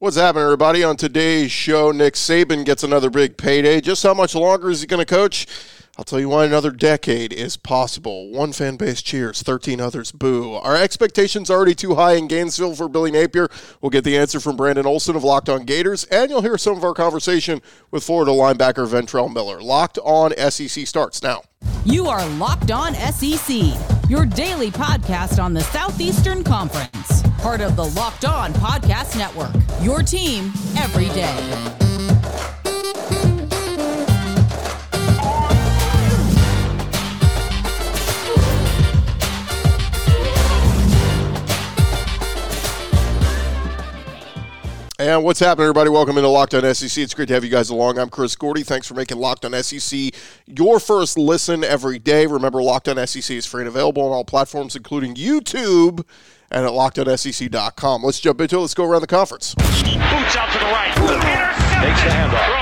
What's happening, everybody? On today's show, Nick Saban gets another big payday. Just how much longer is he going to coach? I'll tell you why another decade is possible. One fan base cheers, 13 others boo. Are expectations already too high in Gainesville for Billy Napier? We'll get the answer from Brandon Olson of Locked On Gators, and you'll hear some of our conversation with Florida linebacker Ventrell Miller. Locked On SEC starts now. You are Locked On SEC, your daily podcast on the Southeastern Conference, part of the Locked On Podcast Network. Your team every day. And what's happening, everybody? Welcome into Locked On SEC. It's great to have you guys along. I'm Chris Gordy. Thanks for making Locked On SEC your first listen every day. Remember, Locked On SEC is free and available on all platforms, including YouTube and at LockedOnSEC.com. Let's jump into it. Let's go around the conference. Boots out to the right. Takes the handoff.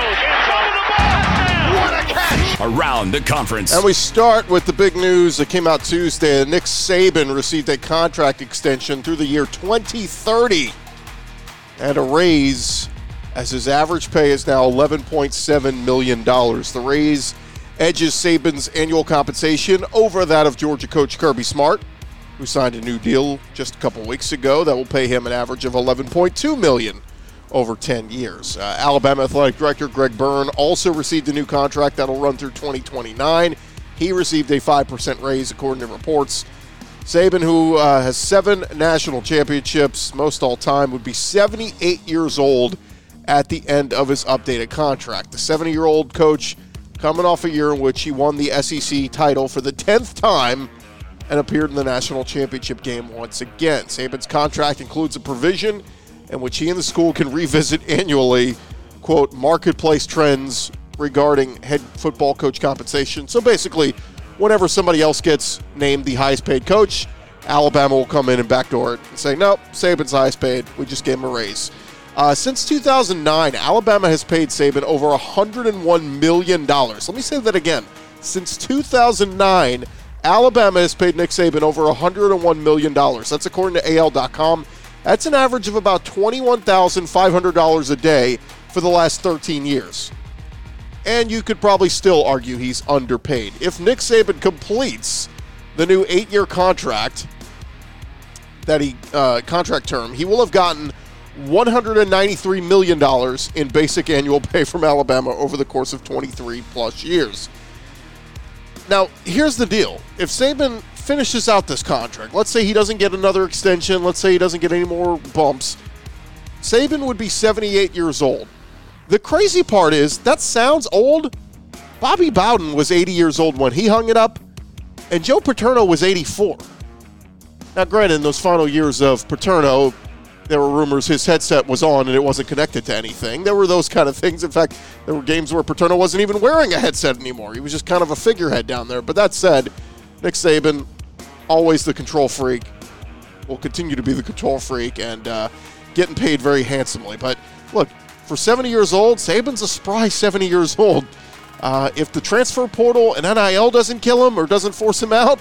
Around the conference. And we start with the big news that came out Tuesday. Nick Saban received a contract extension through the year 2030 and a raise as his average pay is now $11.7 million. The raise edges Saban's annual compensation over that of Georgia coach Kirby Smart, who signed a new deal just a couple weeks ago that will pay him an average of 11.2 million over 10 years. Uh, Alabama Athletic Director Greg Byrne also received a new contract that'll run through 2029. He received a 5% raise, according to reports. Saban, who uh, has seven national championships, most all time, would be 78 years old at the end of his updated contract. The 70 year old coach coming off a year in which he won the SEC title for the 10th time and appeared in the national championship game once again. Saban's contract includes a provision in which he and the school can revisit annually, quote, marketplace trends regarding head football coach compensation. So basically, whenever somebody else gets named the highest paid coach, Alabama will come in and backdoor it and say, nope, Saban's highest paid. We just gave him a raise. Uh, since 2009, Alabama has paid Saban over $101 million. Let me say that again. Since 2009, Alabama has paid Nick Saban over $101 million. That's according to AL.com. That's an average of about $21,500 a day for the last 13 years and you could probably still argue he's underpaid. If Nick Saban completes the new eight-year contract that he uh, contract term, he will have gotten 193 million dollars in basic annual pay from Alabama over the course of 23 plus years. Now, here's the deal: if Saban finishes out this contract, let's say he doesn't get another extension, let's say he doesn't get any more bumps, Saban would be 78 years old. The crazy part is that sounds old. Bobby Bowden was 80 years old when he hung it up, and Joe Paterno was 84. Now, granted, in those final years of Paterno, there were rumors his headset was on and it wasn't connected to anything. There were those kind of things. In fact, there were games where Paterno wasn't even wearing a headset anymore. He was just kind of a figurehead down there. But that said, Nick Saban, always the control freak, will continue to be the control freak and uh, getting paid very handsomely. But look, for 70 years old, Saban's a spry 70 years old. Uh, if the transfer portal and NIL doesn't kill him or doesn't force him out,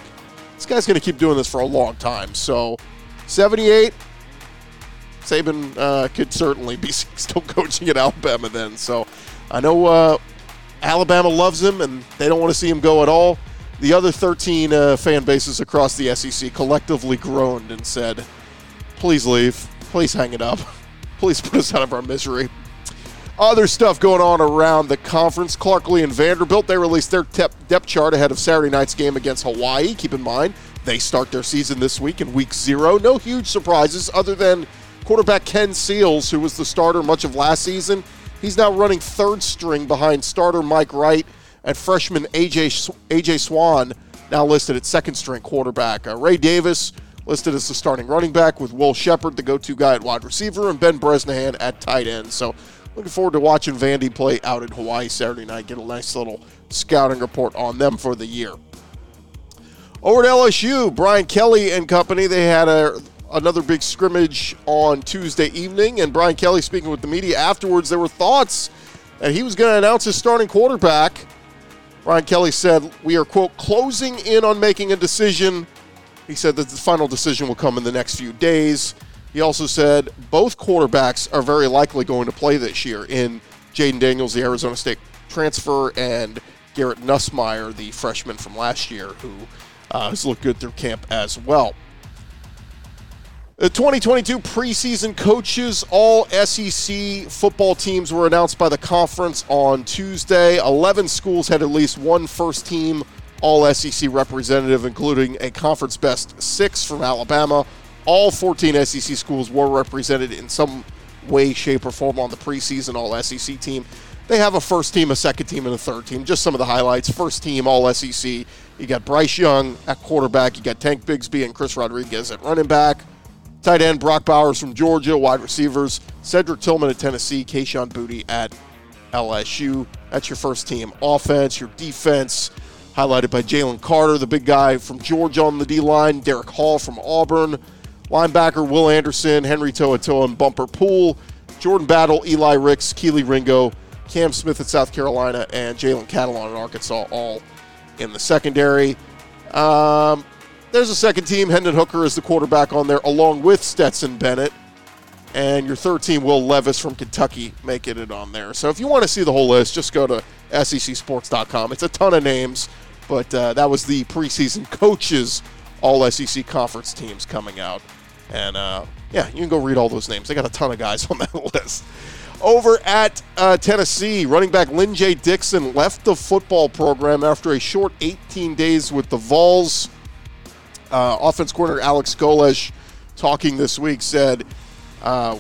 this guy's going to keep doing this for a long time. So, 78, Saban uh, could certainly be still coaching at Alabama then. So, I know uh, Alabama loves him and they don't want to see him go at all. The other 13 uh, fan bases across the SEC collectively groaned and said, please leave. Please hang it up. Please put us out of our misery. Other stuff going on around the conference. Clark Lea and Vanderbilt, they released their depth chart ahead of Saturday night's game against Hawaii. Keep in mind, they start their season this week in week zero. No huge surprises other than quarterback Ken Seals, who was the starter much of last season. He's now running third string behind starter Mike Wright and freshman AJ, AJ Swann, now listed at second string quarterback. Uh, Ray Davis listed as the starting running back with Will Sheppard, the go to guy at wide receiver, and Ben Bresnahan at tight end. So Looking forward to watching Vandy play out in Hawaii Saturday night. Get a nice little scouting report on them for the year. Over at LSU, Brian Kelly and company, they had a, another big scrimmage on Tuesday evening, and Brian Kelly speaking with the media afterwards, there were thoughts that he was going to announce his starting quarterback. Brian Kelly said, We are, quote, closing in on making a decision. He said that the final decision will come in the next few days. He also said both quarterbacks are very likely going to play this year in Jayden Daniels, the Arizona State transfer, and Garrett Nussmeier, the freshman from last year, who uh, has looked good through camp as well. The 2022 preseason coaches, all SEC football teams were announced by the conference on Tuesday. 11 schools had at least one first team all SEC representative, including a conference best six from Alabama. All 14 SEC schools were represented in some way, shape, or form on the preseason all SEC team. They have a first team, a second team, and a third team. Just some of the highlights. First team, all SEC. You got Bryce Young at quarterback. You got Tank Bigsby and Chris Rodriguez at running back. Tight end Brock Bowers from Georgia. Wide receivers Cedric Tillman at Tennessee. Kayshon Boutte at LSU. That's your first team offense. Your defense highlighted by Jalen Carter, the big guy from Georgia on the D line. Derick Hall from Auburn. Linebacker Will Anderson, Henry To'oTo'o, and Bumper Pool. Jordan Battle, Eli Ricks, Kelee Ringo, Cam Smith at South Carolina, and Jalen Catalon at Arkansas, all in the secondary. Um, there's a second team. Hendon Hooker is the quarterback on there, along with Stetson Bennett. And your third team, Will Levis from Kentucky, making it on there. So if you want to see the whole list, just go to secsports.com. It's a ton of names, but uh, that was the preseason coaches, all SEC conference teams coming out. And uh, yeah, you can go read all those names. They got a ton of guys on that list. Over at uh, Tennessee, running back Lyn-J Dixon left the football program after a short 18 days with the Vols. Uh, offense coordinator Alex Golesh talking this week said, uh,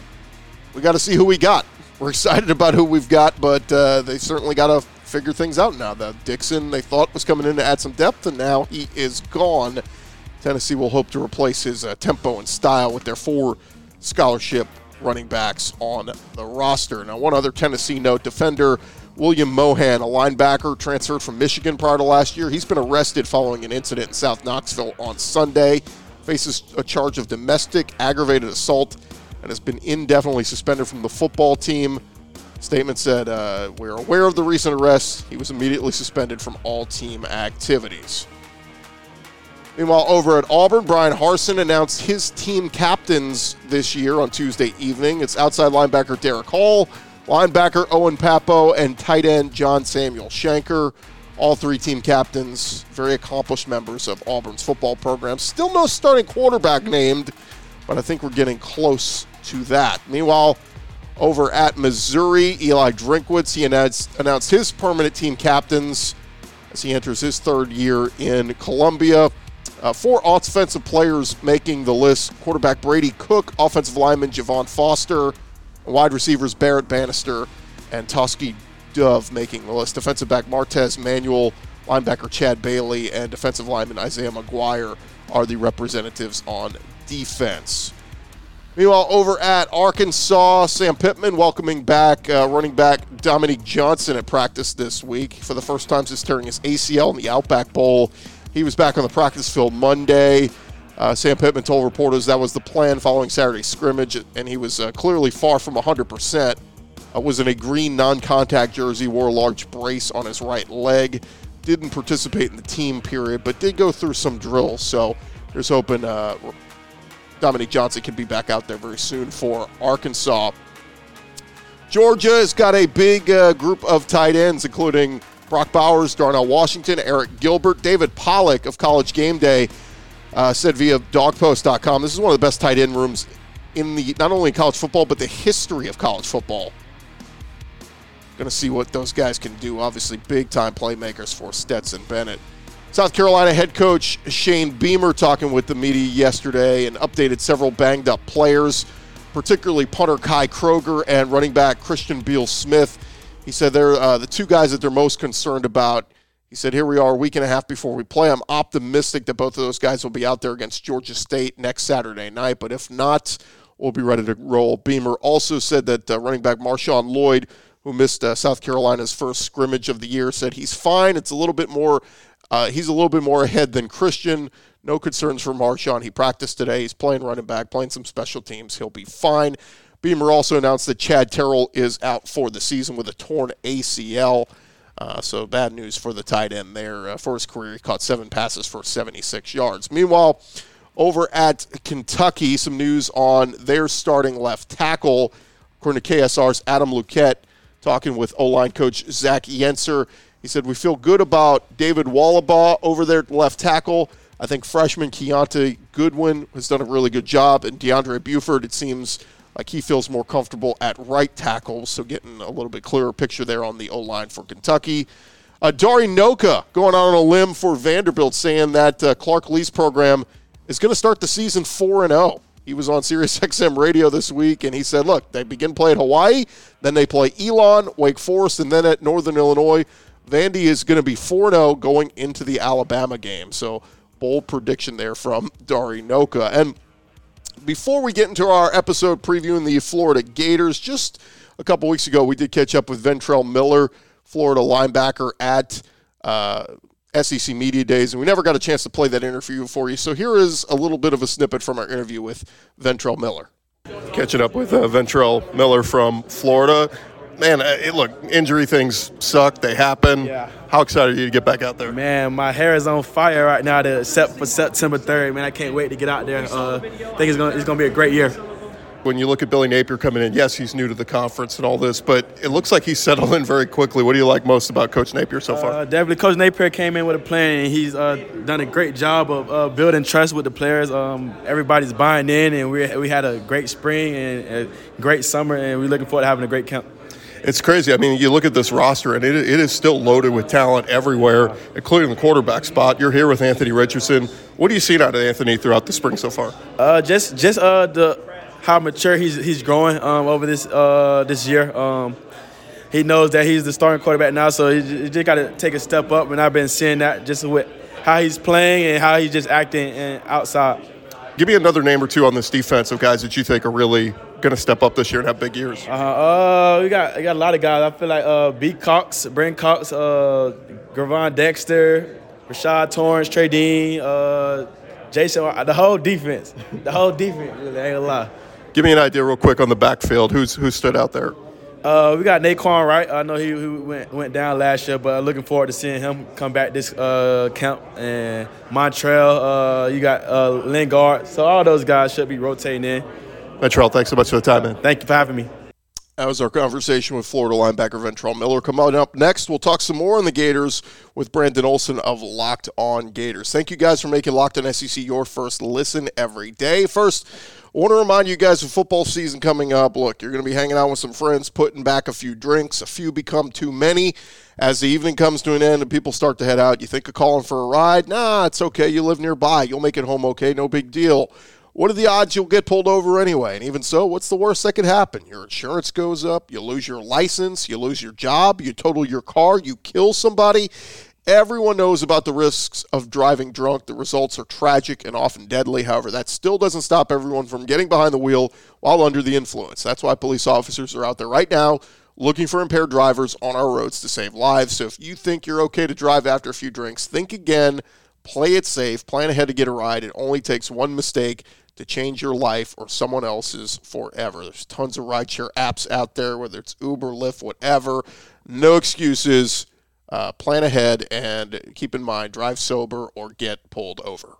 "We got to see who we got. We're excited about who we've got, but uh, they certainly got to figure things out now. The Dixon they thought was coming in to add some depth, and now he is gone. Tennessee will hope to replace his uh, tempo and style with their four scholarship running backs on the roster. Now, one other Tennessee note: defender." William Mohan, a linebacker transferred from Michigan prior to last year. He's been arrested following an incident in South Knoxville on Sunday. Faces a charge of domestic aggravated assault and has been indefinitely suspended from the football team. Statement said, uh, We're aware of the recent arrest. He was immediately suspended from all team activities. Meanwhile, over at Auburn, Bryan Harsin announced his team captains this year on Tuesday evening. It's outside linebacker Derick Hall, linebacker Owen Pappoe, and tight end John Samuel Shenker. All three team captains, very accomplished members of Auburn's football program. Still no starting quarterback named, but I think we're getting close to that. Meanwhile, over at Missouri, Eli Drinkwitz, he announced, announced his permanent team captains as he enters his third year in Columbia. Uh, four offensive players making the list quarterback Brady Cook, offensive lineman Javon Foster, wide receivers Barrett Bannister and Tauskie Dove making the list. Defensive back Martez Manuel, linebacker Chad Bailey, and defensive lineman Isaiah McGuire are the representatives on defense. Meanwhile, over at Arkansas, Sam Pittman welcoming back uh, running back Dominique Johnson at practice this week for the first time since tearing his ACL in the Outback Bowl. He was back on the practice field Monday. Uh, Sam Pittman told reporters that was the plan following Saturday's scrimmage, and he was uh, clearly far from 100%. Uh, was in a green non-contact jersey, wore a large brace on his right leg. Didn't participate in the team period, but did go through some drills. So there's hoping uh, Dominique Johnson can be back out there very soon for Arkansas. Georgia has got a big uh, group of tight ends, including Brock Bowers, Darnell Washington, Arik Gilbert, David Pollack of College Game Day uh, said via dawgpost.com this is one of the best tight end rooms in the not only college football but the history of college football. Going to see what those guys can do. Obviously, big time playmakers for Stetson Bennett. South Carolina head coach Shane Beamer talking with the media yesterday and updated several banged up players, particularly punter Kai Kroeger and running back Christian Beal Smith. He said they're uh, the two guys that they're most concerned about. He said, Here we are, a week and a half before we play. I'm optimistic that both of those guys will be out there against Georgia State next Saturday night, but if not, we'll be ready to roll. Beamer also said that uh, running back Marshawn Lloyd, who missed uh, South Carolina's first scrimmage of the year, said he's fine. It's a little bit more, uh, he's a little bit more ahead than Christian. No concerns for Marshawn. He practiced today. He's playing running back, playing some special teams. He'll be fine. Beamer also announced that Chad Terrell is out for the season with a torn ACL. Uh, so bad news for the tight end there. Uh, for his career, he caught seven passes for 76 yards. Meanwhile, over at Kentucky, some news on their starting left tackle. According to KSR's Adam Luckett, talking with O line coach Zach Yenser, he said, We feel good about David Wohlabaugh over there left tackle. I think freshman Kiyaunta Goodwin has done a really good job, and DeAndre Buford, it seems like he feels more comfortable at right tackle. So getting a little bit clearer picture there on the O line for Kentucky. Uh, Dari Nowkhah going on a limb for Vanderbilt, saying that uh, Clark Lea's program is going to start the season 4 and 0. He was on Sirius XM radio this week, and he said, look, they begin play at Hawaii, then they play Elon, Wake Forest, and then at Northern Illinois. Vandy is going to be 4 0 going into the Alabama game. So, bold prediction there from Dari Nowkhah. And before we get into our episode previewing the Florida Gators, just a couple weeks ago, we did catch up with Ventrell Miller, Florida linebacker at uh, SEC Media Days, and we never got a chance to play that interview for you. So here is a little bit of a snippet from our interview with Ventrell Miller. Catching up with uh, Ventrell Miller from Florida. Man, uh, it, look, injury things suck. They happen. Yeah. How excited are you to get back out there? Man, my hair is on fire right now, to, set for September 3rd. Man, I can't wait to get out there. Uh, I think it's gonna it's gonna be a great year when you look at Billy Napier coming in, yes, he's new to the conference and all this, but it looks like he's settled in very quickly. What do you like most about Coach Napier so far? Uh, definitely, Coach Napier came in with a plan, and he's uh, done a great job of uh, building trust with the players. Um, everybody's buying in, and we we had a great spring and a great summer, and we're looking forward to having a great camp. It's crazy. I mean, you look at this roster, and it, it is still loaded with talent everywhere, including the quarterback spot. You're here with Anthony Richardson. What do you see out of Anthony throughout the spring so far? Uh, just just uh, the how mature he's he's growing um, over this uh, this year. Um, he knows that he's the starting quarterback now, so he, he just got to take a step up. And I've been seeing that just with how he's playing and how he's just acting and outside. Give me another name or two on this defense of guys that you think are really going to step up this year and have big years. Uh, uh, we got we got a lot of guys. I feel like uh, B. Cox, Brent Cox, uh, Gervon Dexter, Rashad Torrence, Trey Dean, uh, Jason. The whole defense, the whole defense. Really, ain't a lot. Give me an idea, real quick, on the backfield. Who's who stood out there? Uh, we got Nay'Quan Wright. I know he, he, went went down last year, but looking forward to seeing him come back this uh, camp. And Montrell, uh, you got uh, Lingard. So all those guys should be rotating in. Ventrell, thanks so much for the time, man. Thank you for having me. That was our conversation with Florida linebacker Ventrell Miller. Coming up next, we'll talk some more on the Gators with Brandon Olson of Locked On Gators. Thank you guys for making Locked On SEC your first listen every day. First, I want to remind you guys of football season coming up. Look, you're going to be hanging out with some friends, putting back a few drinks. A few become too many. As the evening comes to an end and people start to head out, you think of calling for a ride? Nah, it's okay. You live nearby. You'll make it home okay. No big deal what are the odds you'll get pulled over anyway? And even so, what's the worst that could happen? Your insurance goes up, you lose your license, you lose your job, you total your car, you kill somebody. Everyone knows about the risks of driving drunk. The results are tragic and often deadly. However, that still doesn't stop everyone from getting behind the wheel while under the influence. That's why police officers are out there right now looking for impaired drivers on our roads to save lives. So if you think you're okay to drive after a few drinks, think again, play it safe, plan ahead to get a ride. It only takes one mistake to change your life or someone else's forever. There's tons of rideshare apps out there, whether it's Uber, Lyft, whatever. No excuses. Uh, plan ahead and keep in mind drive sober or get pulled over.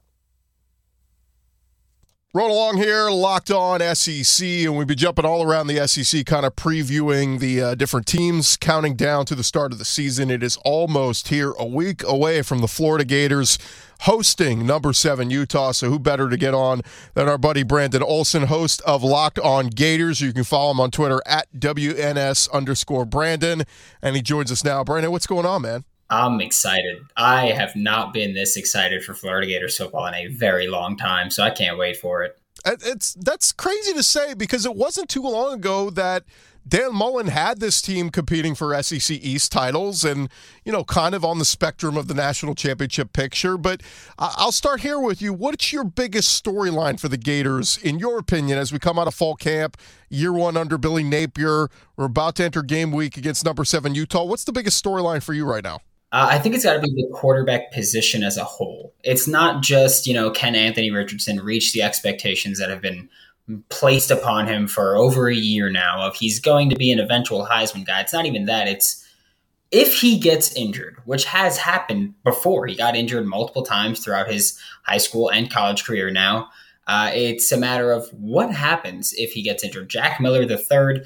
Roll along here, locked on SEC, and we'll be jumping all around the SEC, kind of previewing the uh, different teams, counting down to the start of the season. It is almost here, a week away from the Florida Gators hosting number seven Utah. So who better to get on than our buddy Brandon Olson, host of Locked On Gators. You can follow him on Twitter at WNS underscore Brandon. And he joins us now. Brandon, what's going on, man? I'm excited. I have not been this excited for Florida Gators football in a very long time, so I can't wait for it. It's that's crazy to say because it wasn't too long ago that Dan Mullen had this team competing for SEC East titles and, you know, kind of on the spectrum of the national championship picture. But I'll start here with you. What's your biggest storyline for the Gators, in your opinion, as we come out of fall camp, year one under Billy Napier? We're about to enter game week against number seven Utah. What's the biggest storyline for you right now? Uh, I think it's got to be the quarterback position as a whole. It's not just, you know, can Anthony Richardson reach the expectations that have been placed upon him for over a year now of he's going to be an eventual Heisman guy. It's not even that. It's if he gets injured, which has happened before, he got injured multiple times throughout his high school and college career now. Uh, it's a matter of what happens if he gets injured. Jack Miller the third,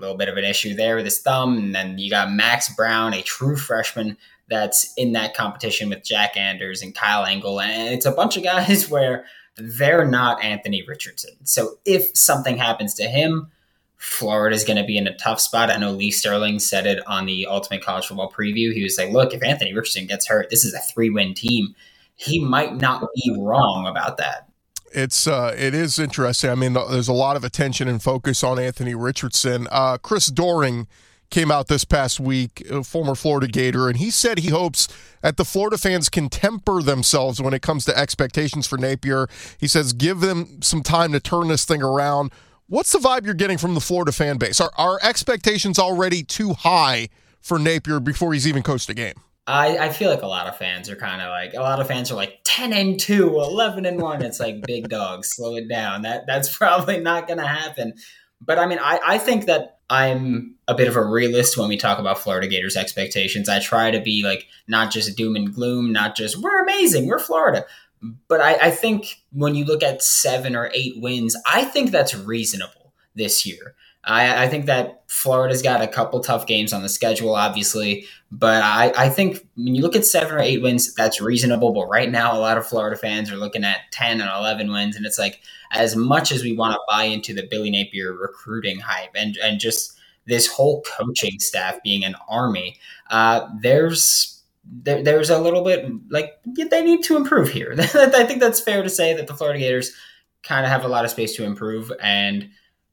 a little bit of an issue there with his thumb, and then you got Max Brown, a true freshman that's in that competition with Jack Anders and Kyle Engel, and it's a bunch of guys where they're not Anthony Richardson. So if something happens to him, Florida's going to be in a tough spot. I know Lee Sterling said it on the Ultimate College Football Preview. He was like, "Look, if Anthony Richardson gets hurt, this is a three-win team." He might not be wrong about that. It's uh, it is interesting. I mean, there's a lot of attention and focus on Anthony Richardson. Uh, Chris Doering came out this past week, former Florida Gator, and he said he hopes that the Florida fans can temper themselves when it comes to expectations for Napier. He says give them some time to turn this thing around. What's the vibe you're getting from the Florida fan base? Are, are expectations already too high for Napier before he's even coached a game? I, I feel like a lot of fans are kind of like a lot of fans are like 10 and 2 11 and 1 it's like big dog slow it down. That that's probably not to happen. But i mean I, I think that i'm a bit of a realist when we talk about florida gators expectations. I try to be like not just doom and gloom not just we're amazing we're florida. But I, I think when you look at seven or eight wins, I think that's reasonable this year. I, I, think that Florida's got a couple tough games on the schedule, obviously, but I, I, think when you look at seven or eight wins, that's reasonable. But right now, a lot of Florida fans are looking at 10 and 11 wins, and it's like, as much as we want to buy into the Billy Napier recruiting hype and, and just this whole coaching staff being an army, uh, there's there, there's a little bit like they need to improve here. I think that's fair to say that the Florida Gators kind of have a lot of space to improve, and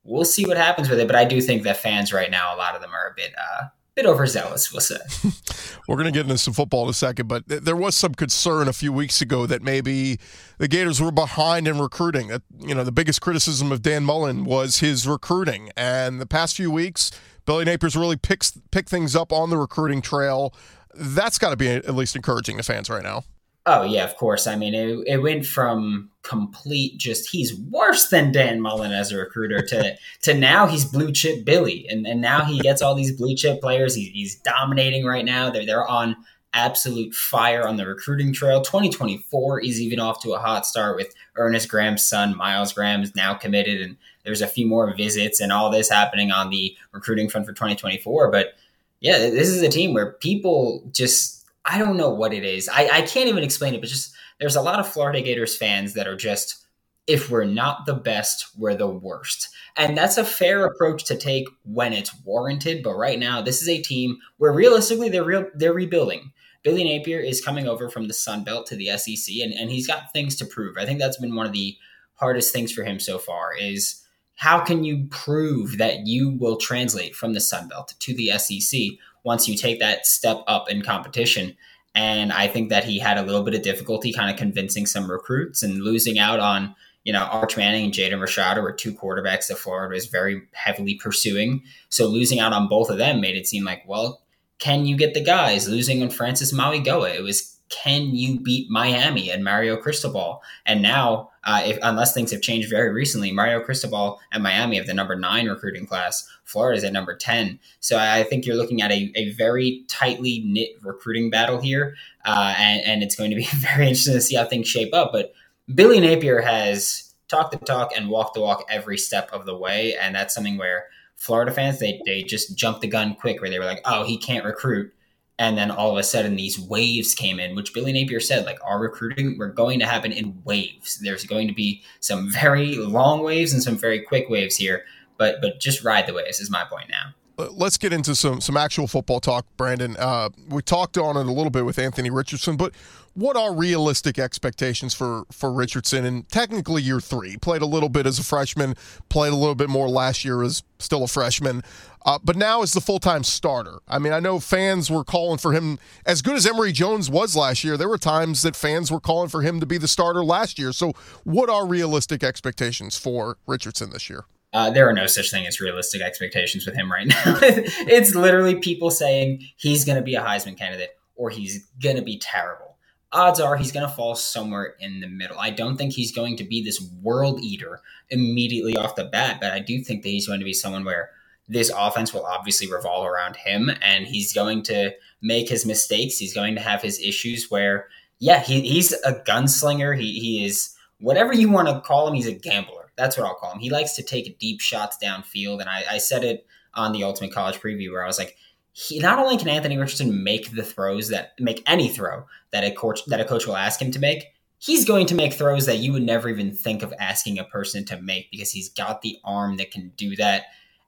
we'll see what happens with it. But I do think that fans right now, a lot of them are a bit uh, bit overzealous, we'll say. We're going to get into some football in a second, but th- there was some concern a few weeks ago that maybe the Gators were behind in recruiting. That you know, the biggest criticism of Dan Mullen was his recruiting, and the past few weeks, Billy Napier's really picks picked things up on the recruiting trail that's got to be at least encouraging to fans right now. Oh yeah, of course. I mean, it, it went from complete just he's worse than Dan Mullen as a recruiter to to now he's blue chip Billy, and and now he gets all these blue chip players. He, he's dominating right now. They're they're on absolute fire on the recruiting trail. 2024 is even off to a hot start with Ernest Graham's son, Miles Graham, is now committed, and there's a few more visits and all this happening on the recruiting front for 2024. But yeah, this is a team where people just I don't know what it is. I, I can't even explain it, but just there's a lot of Florida Gators fans that are just if we're not the best, we're the worst. And that's a fair approach to take when it's warranted. But right now, this is a team where realistically they're real they're rebuilding. Billy Napier is coming over from the Sun Belt to the SEC and, and he's got things to prove. I think that's been one of the hardest things for him so far is how can you prove that you will translate from the Sun Belt to the SEC once you take that step up in competition? And I think that he had a little bit of difficulty kind of convincing some recruits and losing out on, you know, Arch Manning and Jaden Rashada were two quarterbacks that Florida was very heavily pursuing. So losing out on both of them made it seem like, well, can you get the guys? Losing on Francis Mauigoa, it was can you beat Miami and Mario Cristobal? And now, uh, if, unless things have changed very recently, Mario Cristobal and Miami have the number nine recruiting class. Florida is at number 10. So I think you're looking at a, a very tightly knit recruiting battle here. Uh, and, and it's going to be very interesting to see how things shape up. But Billy Napier has talked the talk and walked the walk every step of the way. And that's something where Florida fans, they, they just jumped the gun quick, where they were like, oh, he can't recruit and then all of a sudden these waves came in which billy napier said like our recruiting we're going to happen in waves. There's going to be some very long waves and some very quick waves here but but just ride the waves is my point now. Let's get into some some actual football talk brandon. Uh, we talked on it a little bit with anthony richardson but what are realistic expectations for for Richardson? And technically, year three played a little bit as a freshman, played a little bit more last year as still a freshman, uh, but now is the full time starter. I mean, I know fans were calling for him as good as Emory Jones was last year. There were times that fans were calling for him to be the starter last year. So, what are realistic expectations for Richardson this year? Uh, there are no such thing as realistic expectations with him right now. it's literally people saying he's going to be a Heisman candidate or he's going to be terrible odds are he's going to fall somewhere in the middle. I don't think he's going to be this world eater immediately off the bat, but I do think that he's going to be someone where this offense will obviously revolve around him and he's going to make his mistakes. He's going to have his issues where, yeah, he, he's a gunslinger. He, he is whatever you want to call him, he's a gambler. That's what I'll call him. He likes to take deep shots downfield. And I, I said it on the Ultimate College preview where I was like, he not only can Anthony Richardson make the throws that make any throw that a coach that a coach will ask him to make, he's going to make throws that you would never even think of asking a person to make because he's got the arm that can do that.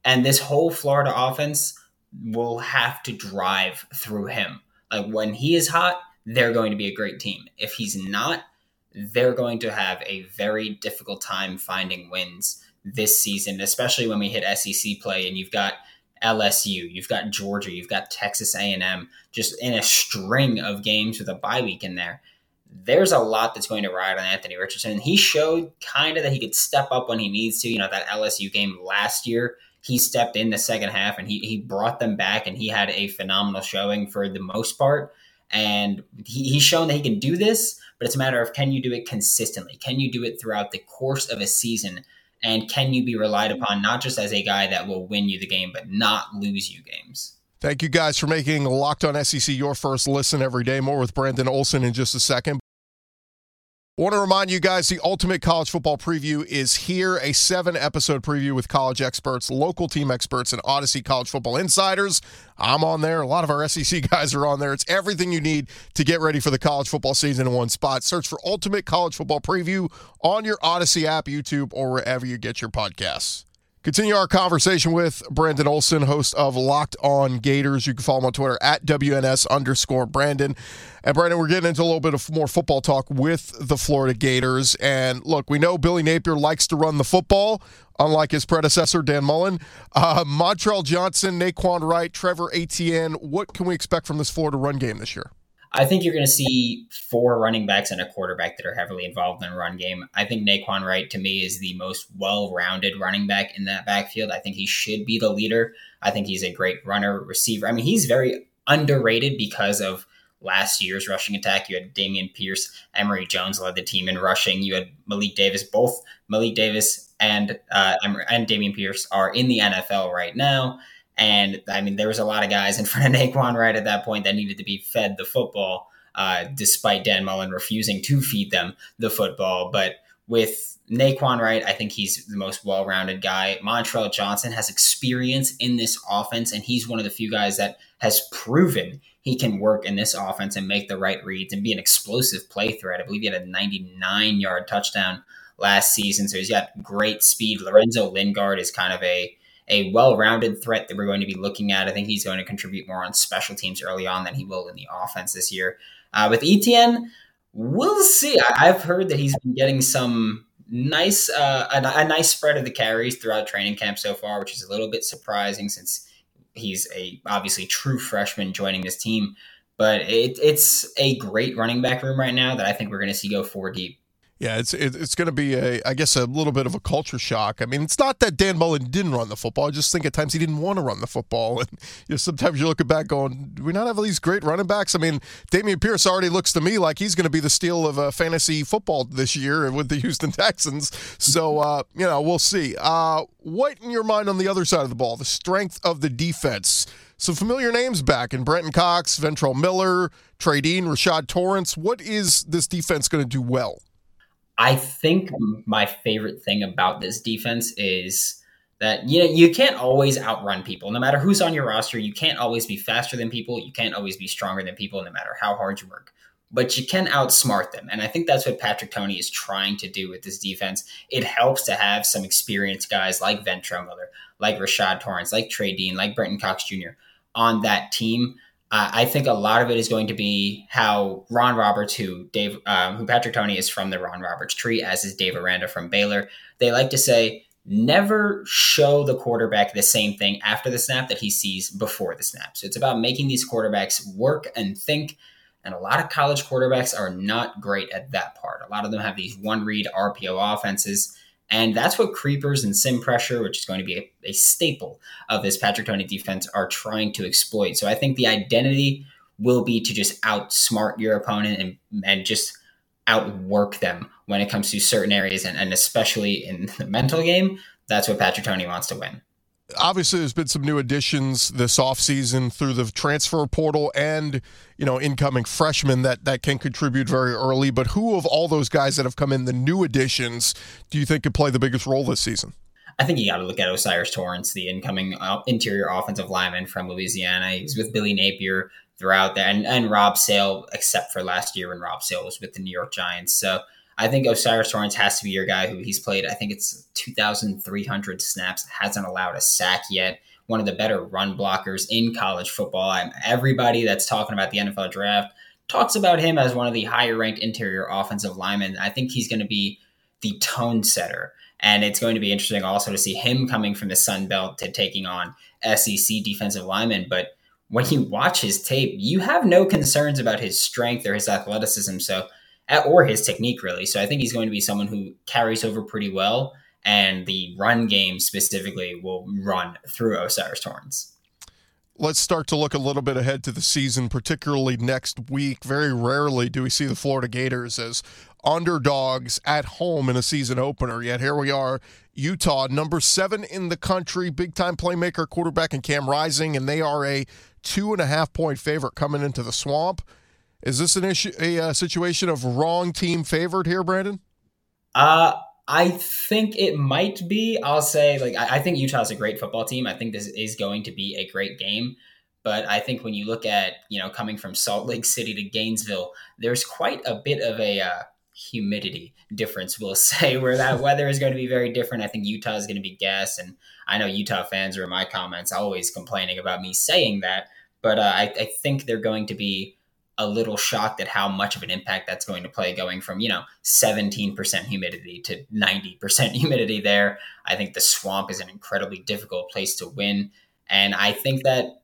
And this whole Florida offense will have to drive through him. Like when he is hot, they're going to be a great team. If he's not, they're going to have a very difficult time finding wins this season, especially when we hit SEC play and you've got LSU, you've got Georgia, you've got Texas A&M, just in a string of games with a bye week in there. There's a lot that's going to ride on Anthony Richardson. He showed kind of that he could step up when he needs to. You know, that LSU game last year, he stepped in the second half and he, he brought them back and he had a phenomenal showing for the most part. And he, he's shown that he can do this, but it's a matter of can you do it consistently? Can you do it throughout the course of a season? And can you be relied mm-hmm. upon not just as a guy that will win you the game, but not lose you games? Thank you guys for making Locked On SEC your first listen every day. More with Brandon Olson in just a second. Want to remind you guys the Ultimate College Football Preview is here, a seven episode preview with college experts, local team experts, and Audacy College Football Insiders. I'm on there. A lot of our SEC guys are on there. It's everything you need to get ready for the college football season in one spot. Search for Ultimate College Football Preview on your Audacy app, YouTube, or wherever you get your podcasts. Continue our conversation with Brandon Olson, host of Locked On Gators. You can follow him on Twitter at WNS underscore Brandon. And Brandon, we're getting into a little bit of more football talk with the Florida Gators. And look, we know Billy Napier likes to run the football, unlike his predecessor, Dan Mullen. Uh, Johnson, Nay'Quan Wright, Trevor Etienne. What can we expect from this Florida run game this year? I think you're going to see four running backs and a quarterback that are heavily involved in the run game. I think Nay'Quan Wright, to me, is the most well rounded running back in that backfield. I think he should be the leader. I think he's a great runner, receiver. I mean, he's very underrated because of last year's rushing attack. You had Dameon Pierce, Emory Jones led the team in rushing. You had Malik Davis. Both Malik Davis and uh, and Dameon Pierce are in the NFL right now. And I mean, there was a lot of guys in front of Nay'Quan Wright at that point that needed to be fed the football, uh, despite Dan Mullen refusing to feed them the football. But with Nay'Quan Wright, I think he's the most well rounded guy. Montrell Johnson has experience in this offense, and he's one of the few guys that has proven he can work in this offense and make the right reads and be an explosive play threat. I believe he had a 99 yard touchdown last season, so he's got great speed. Lorenzo Lingard is kind of a a well-rounded threat that we're going to be looking at. I think he's going to contribute more on special teams early on than he will in the offense this year. Uh, with Etienne, we'll see. I, have heard that he's been getting some nice, uh, a, a, nice spread of the carries throughout training camp so far, which is a little bit surprising since he's a obviously true freshman joining this team. But it, it's a great running back room right now that I think we're going to see go four deep. Yeah, it's it's going to be a I guess a little bit of a culture shock. I mean, it's not that Dan Mullen didn't run the football. I just think at times he didn't want to run the football, and you know, sometimes you're looking back going, "Do we not have these great running backs?" I mean, Dameon Pierce already looks to me like he's going to be the steal of uh, fantasy football this year with the Houston Texans. So uh, you know, we'll see. Uh, what in your mind on the other side of the ball? The strength of the defense some familiar names back in Brenton Cox, Ventrell Miller, Trey Dean, Rashad Torrence. What is this defense going to do well? I think my favorite thing about this defense is that you know you can't always outrun people. No matter who's on your roster, you can't always be faster than people. You can't always be stronger than people, no matter how hard you work. But you can outsmart them, and I think that's what Patrick Toney is trying to do with this defense. It helps to have some experienced guys like Ventrell Miller, like Rashad Torrence, like Trey Dean, like Brenton Cox Jr. on that team uh, I think a lot of it is going to be how Ron Roberts, who Dave, um, who Patrick Toney is from the Ron Roberts tree, as is Dave Aranda from Baylor. They like to say, never show the quarterback the same thing after the snap that he sees before the snap. So it's about making these quarterbacks work and think. And a lot of college quarterbacks are not great at that part. A lot of them have these one read RPO offenses and that's what creepers and sim pressure, which is going to be a, a staple of this Patrick Toney defense, are trying to exploit. So I think the identity will be to just outsmart your opponent and, and just outwork them when it comes to certain areas, and, and especially in the mental game. That's what Patrick Toney wants to win. Obviously there's been some new additions this offseason through the transfer portal and you know incoming freshmen that that can contribute very early but who of all those guys that have come in the new additions do you think could play the biggest role this season I think you got to look at O'Cyrus Torrence, the incoming uh, interior offensive lineman from Louisiana. He's with Billy Napier throughout there, and, and Rob Sale, except for last year when Rob Sale was with the New York Giants. So I think O'Cyrus Torrence has to be your guy who he's played, I think it's 2,300 snaps, hasn't allowed a sack yet. One of the better run blockers in college football. I'm, everybody that's talking about the NFL draft talks about him as one of the higher ranked interior offensive linemen. I think he's going to be the tone setter and it's going to be interesting also to see him coming from the Sun Belt to taking on SEC defensive linemen. But when you watch his tape, you have no concerns about his strength or his athleticism. So, or his technique, really. So I think he's going to be someone who carries over pretty well. And the run game specifically will run through O'Cyrus Torrence let's start to look a little bit ahead to the season, particularly next week. Very rarely do we see the Florida Gators as underdogs at home in a season opener. Yet here we are, Utah, number seven in the country, big time playmaker, quarterback, and Cam Rising, and they are a two and a half point favorite coming into the swamp. Is this an issue, a, uh, situation of wrong team favored here, Brandon? Uh, I think it might be. I'll say, like, I, I think Utah's a great football team. I think this is going to be a great game. But I think when you look at, you know, coming from Salt Lake City to Gainesville, there's quite a bit of a uh, humidity difference, we'll say, where that weather is going to be very different. I think Utah is going to be gas. And I know Utah fans are in my comments always complaining about me saying that. But uh, I, I think they're going to be a little shocked at how much of an impact that's going to play going from, you know, 17% humidity to 90% humidity there. I think the swamp is an incredibly difficult place to win. And I think that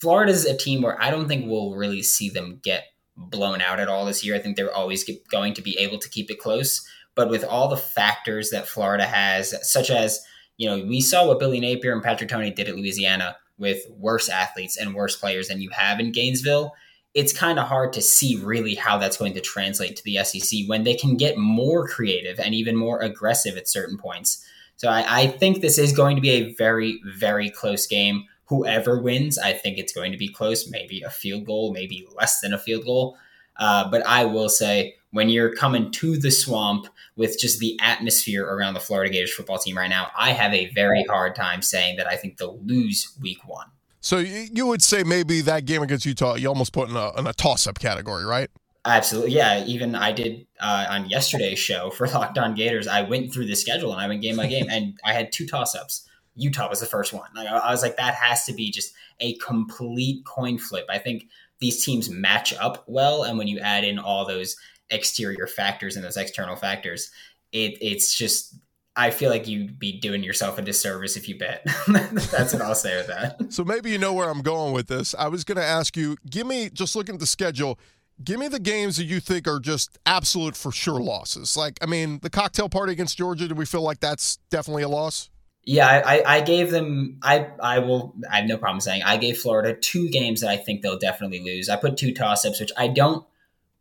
Florida is a team where I don't think we'll really see them get blown out at all this year. I think they're always going to be able to keep it close. But with all the factors that Florida has, such as, you know, we saw what Billy Napier and Patrick Toney did at Louisiana with worse athletes and worse players than you have in Gainesville. It's kind of hard to see really how that's going to translate to the SEC when they can get more creative and even more aggressive at certain points. So I, I think this is going to be a very, very close game whoever wins, I think it's going to be close, maybe a field goal, maybe less than a field goal. Uh, but I will say, when you're coming to the swamp with just the atmosphere around the Florida Gators football team right now, I have a very hard time saying that I think they'll lose week one. So you would say maybe that game against Utah, you almost put in a, in a toss up category, right? Absolutely. Yeah. Even I did uh, on yesterday's show for Locked On Gators, I went through the schedule and I went game by game, and I had two toss ups. Utah was the first one. Like, I was like, that has to be just a complete coin flip. I think these teams match up well, and when you add in all those exterior factors and those external factors, it it's just I feel like you'd be doing yourself a disservice if you bet. That's what I'll say with that. So maybe you know where I'm going with this. I was going to ask you, give me just looking at the schedule. Give me the games that you think are just absolute for sure losses. Like, I mean, the cocktail party against Georgia. Do we feel like that's definitely a loss? Yeah, I, I gave them. I I will. I have no problem saying I gave Florida two games that I think they'll definitely lose. I put two toss ups, which I don't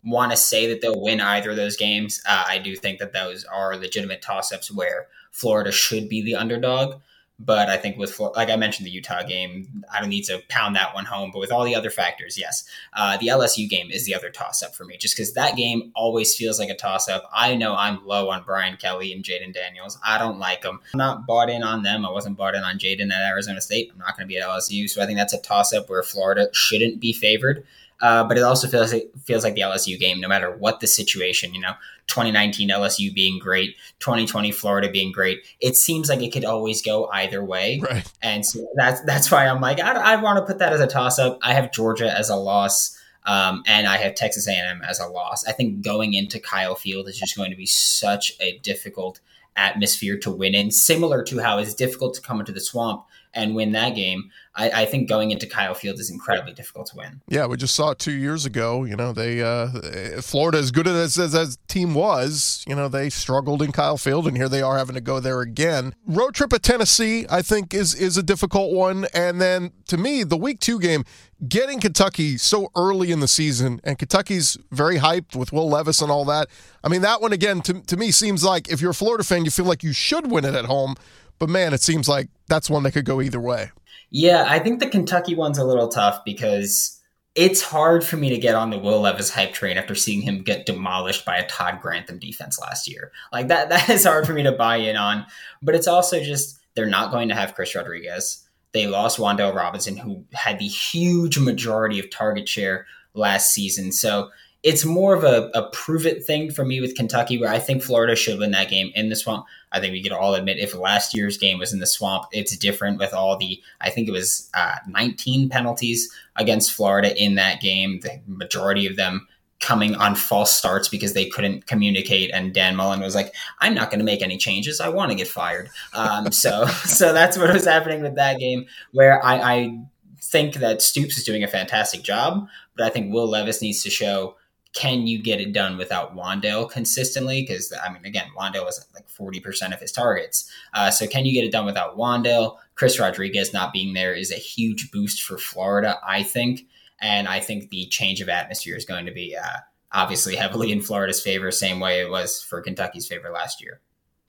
want to say that they'll win either of those games. Uh, I do think that those are legitimate toss ups where Florida should be the underdog. But I think with, like I mentioned, the Utah game, I don't need to pound that one home. But with all the other factors, yes, uh, the LSU game is the other toss up for me, just because that game always feels like a toss up. I know I'm low on Brian Kelly and Jayden Daniels. I don't like them. I'm not bought in on them. I wasn't bought in on Jayden at Arizona State. I'm not going to be at LSU. So I think that's a toss up where Florida shouldn't be favored. Uh, but it also feels like, feels like the LSU game, no matter what the situation. You know, 2019 LSU being great, 2020 Florida being great. It seems like it could always go either way, right. and so that's that's why I'm like, I, I want to put that as a toss up. I have Georgia as a loss. Um, and I have Texas A&M as a loss. I think going into Kyle Field is just going to be such a difficult atmosphere to win in, similar to how it's difficult to come into the swamp and win that game. I, I, think going into Kyle Field is incredibly difficult to win. Yeah, we just saw it two years ago. You know, they uh, Florida, as good as as, as team was, you know, they struggled in Kyle Field, and here they are having to go there again. Road trip at Tennessee, I think, is is a difficult one. And then to me, the week two game, getting Kentucky so early in the season, and Kentucky's very hyped with Will Levis and all that. I mean, that one again to to me seems like if you're a Florida fan, you feel like you should win it at home. But man, it seems like that's one that could go either way. Yeah, I think the Kentucky one's a little tough because it's hard for me to get on the Will Levis hype train after seeing him get demolished by a Todd Grantham defense last year. Like that that is hard for me to buy in on. But it's also just they're not going to have Chris Rodriguez. They lost Wan'Dale Robinson, who had the huge majority of target share last season. So it's more of a, a prove it thing for me with Kentucky, where I think Florida should win that game in the swamp. I think we could all admit if last year's game was in the swamp, it's different with all the, I think it was uh, 19 penalties against Florida in that game, the majority of them coming on false starts because they couldn't communicate. And Dan Mullen was like, I'm not going to make any changes. I want to get fired. Um, so, so that's what was happening with that game where I, I think that Stoops is doing a fantastic job, but I think Will Levis needs to show can you get it done without Wan'Dale consistently? Because I mean, again, Wan'Dale was like forty percent of his targets. Uh, so can you get it done without Wan'Dale? Chris Rodriguez not being there is a huge boost for Florida, I think, and I think the change of atmosphere is going to be uh, obviously heavily in Florida's favor, same way it was for Kentucky's favor last year.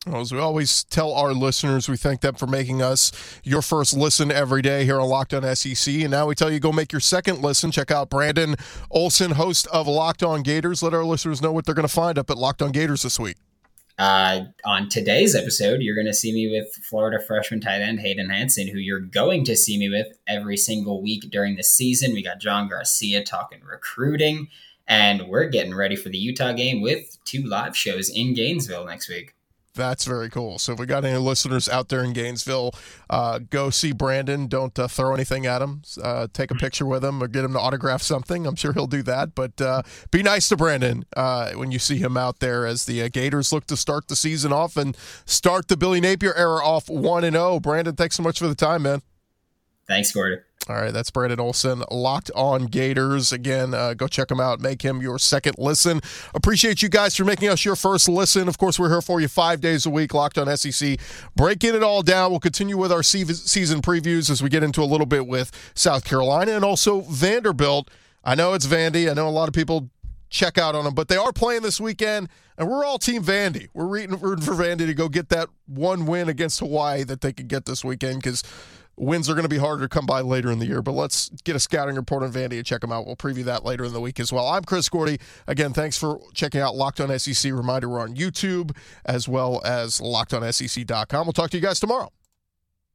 Well, as we always tell our listeners, we thank them for making us your first listen every day here on Locked On SEC. And now we tell you go make your second listen. Check out Brandon Olson, host of Locked On Gators. Let our listeners know what they're going to find up at Locked On Gators this week. Uh, on today's episode, you're going to see me with Florida freshman tight end Hayden Hansen, who you're going to see me with every single week during the season. We got John Garcia talking recruiting, and we're getting ready for the Utah game with two live shows in Gainesville next week. That's very cool. So if we got any listeners out there in Gainesville, uh, go see Brandon. Don't uh, throw anything at him. Uh, take a mm-hmm. picture with him or get him to autograph something. I'm sure he'll do that. But uh, be nice to Brandon uh, when you see him out there as the uh, Gators look to start the season off and start the Billy Napier era off one and zero. Oh. Brandon, thanks so much for the time, man. Thanks, Gordon. All right, that's Brandon Olson, Locked On Gators. Again, uh, go check him out. Make him your second listen. Appreciate you guys for making us your first listen. Of course, we're here for you five days a week, Locked On SEC. Breaking it all down. We'll continue with our season previews as we get into a little bit with South Carolina and also Vanderbilt. I know it's Vandy. I know a lot of people check out on them, but they are playing this weekend, and we're all Team Vandy. We're rooting for Vandy to go get that one win against Hawaii that they could get this weekend because – Wins are going to be harder to come by later in the year, but let's get a scouting report on Vandy and check them out. We'll preview that later in the week as well. I'm Chris Gordy. Again, thanks for checking out Locked On SEC. Reminder, we're on YouTube as well as lockedonsec.com. We'll talk to you guys tomorrow.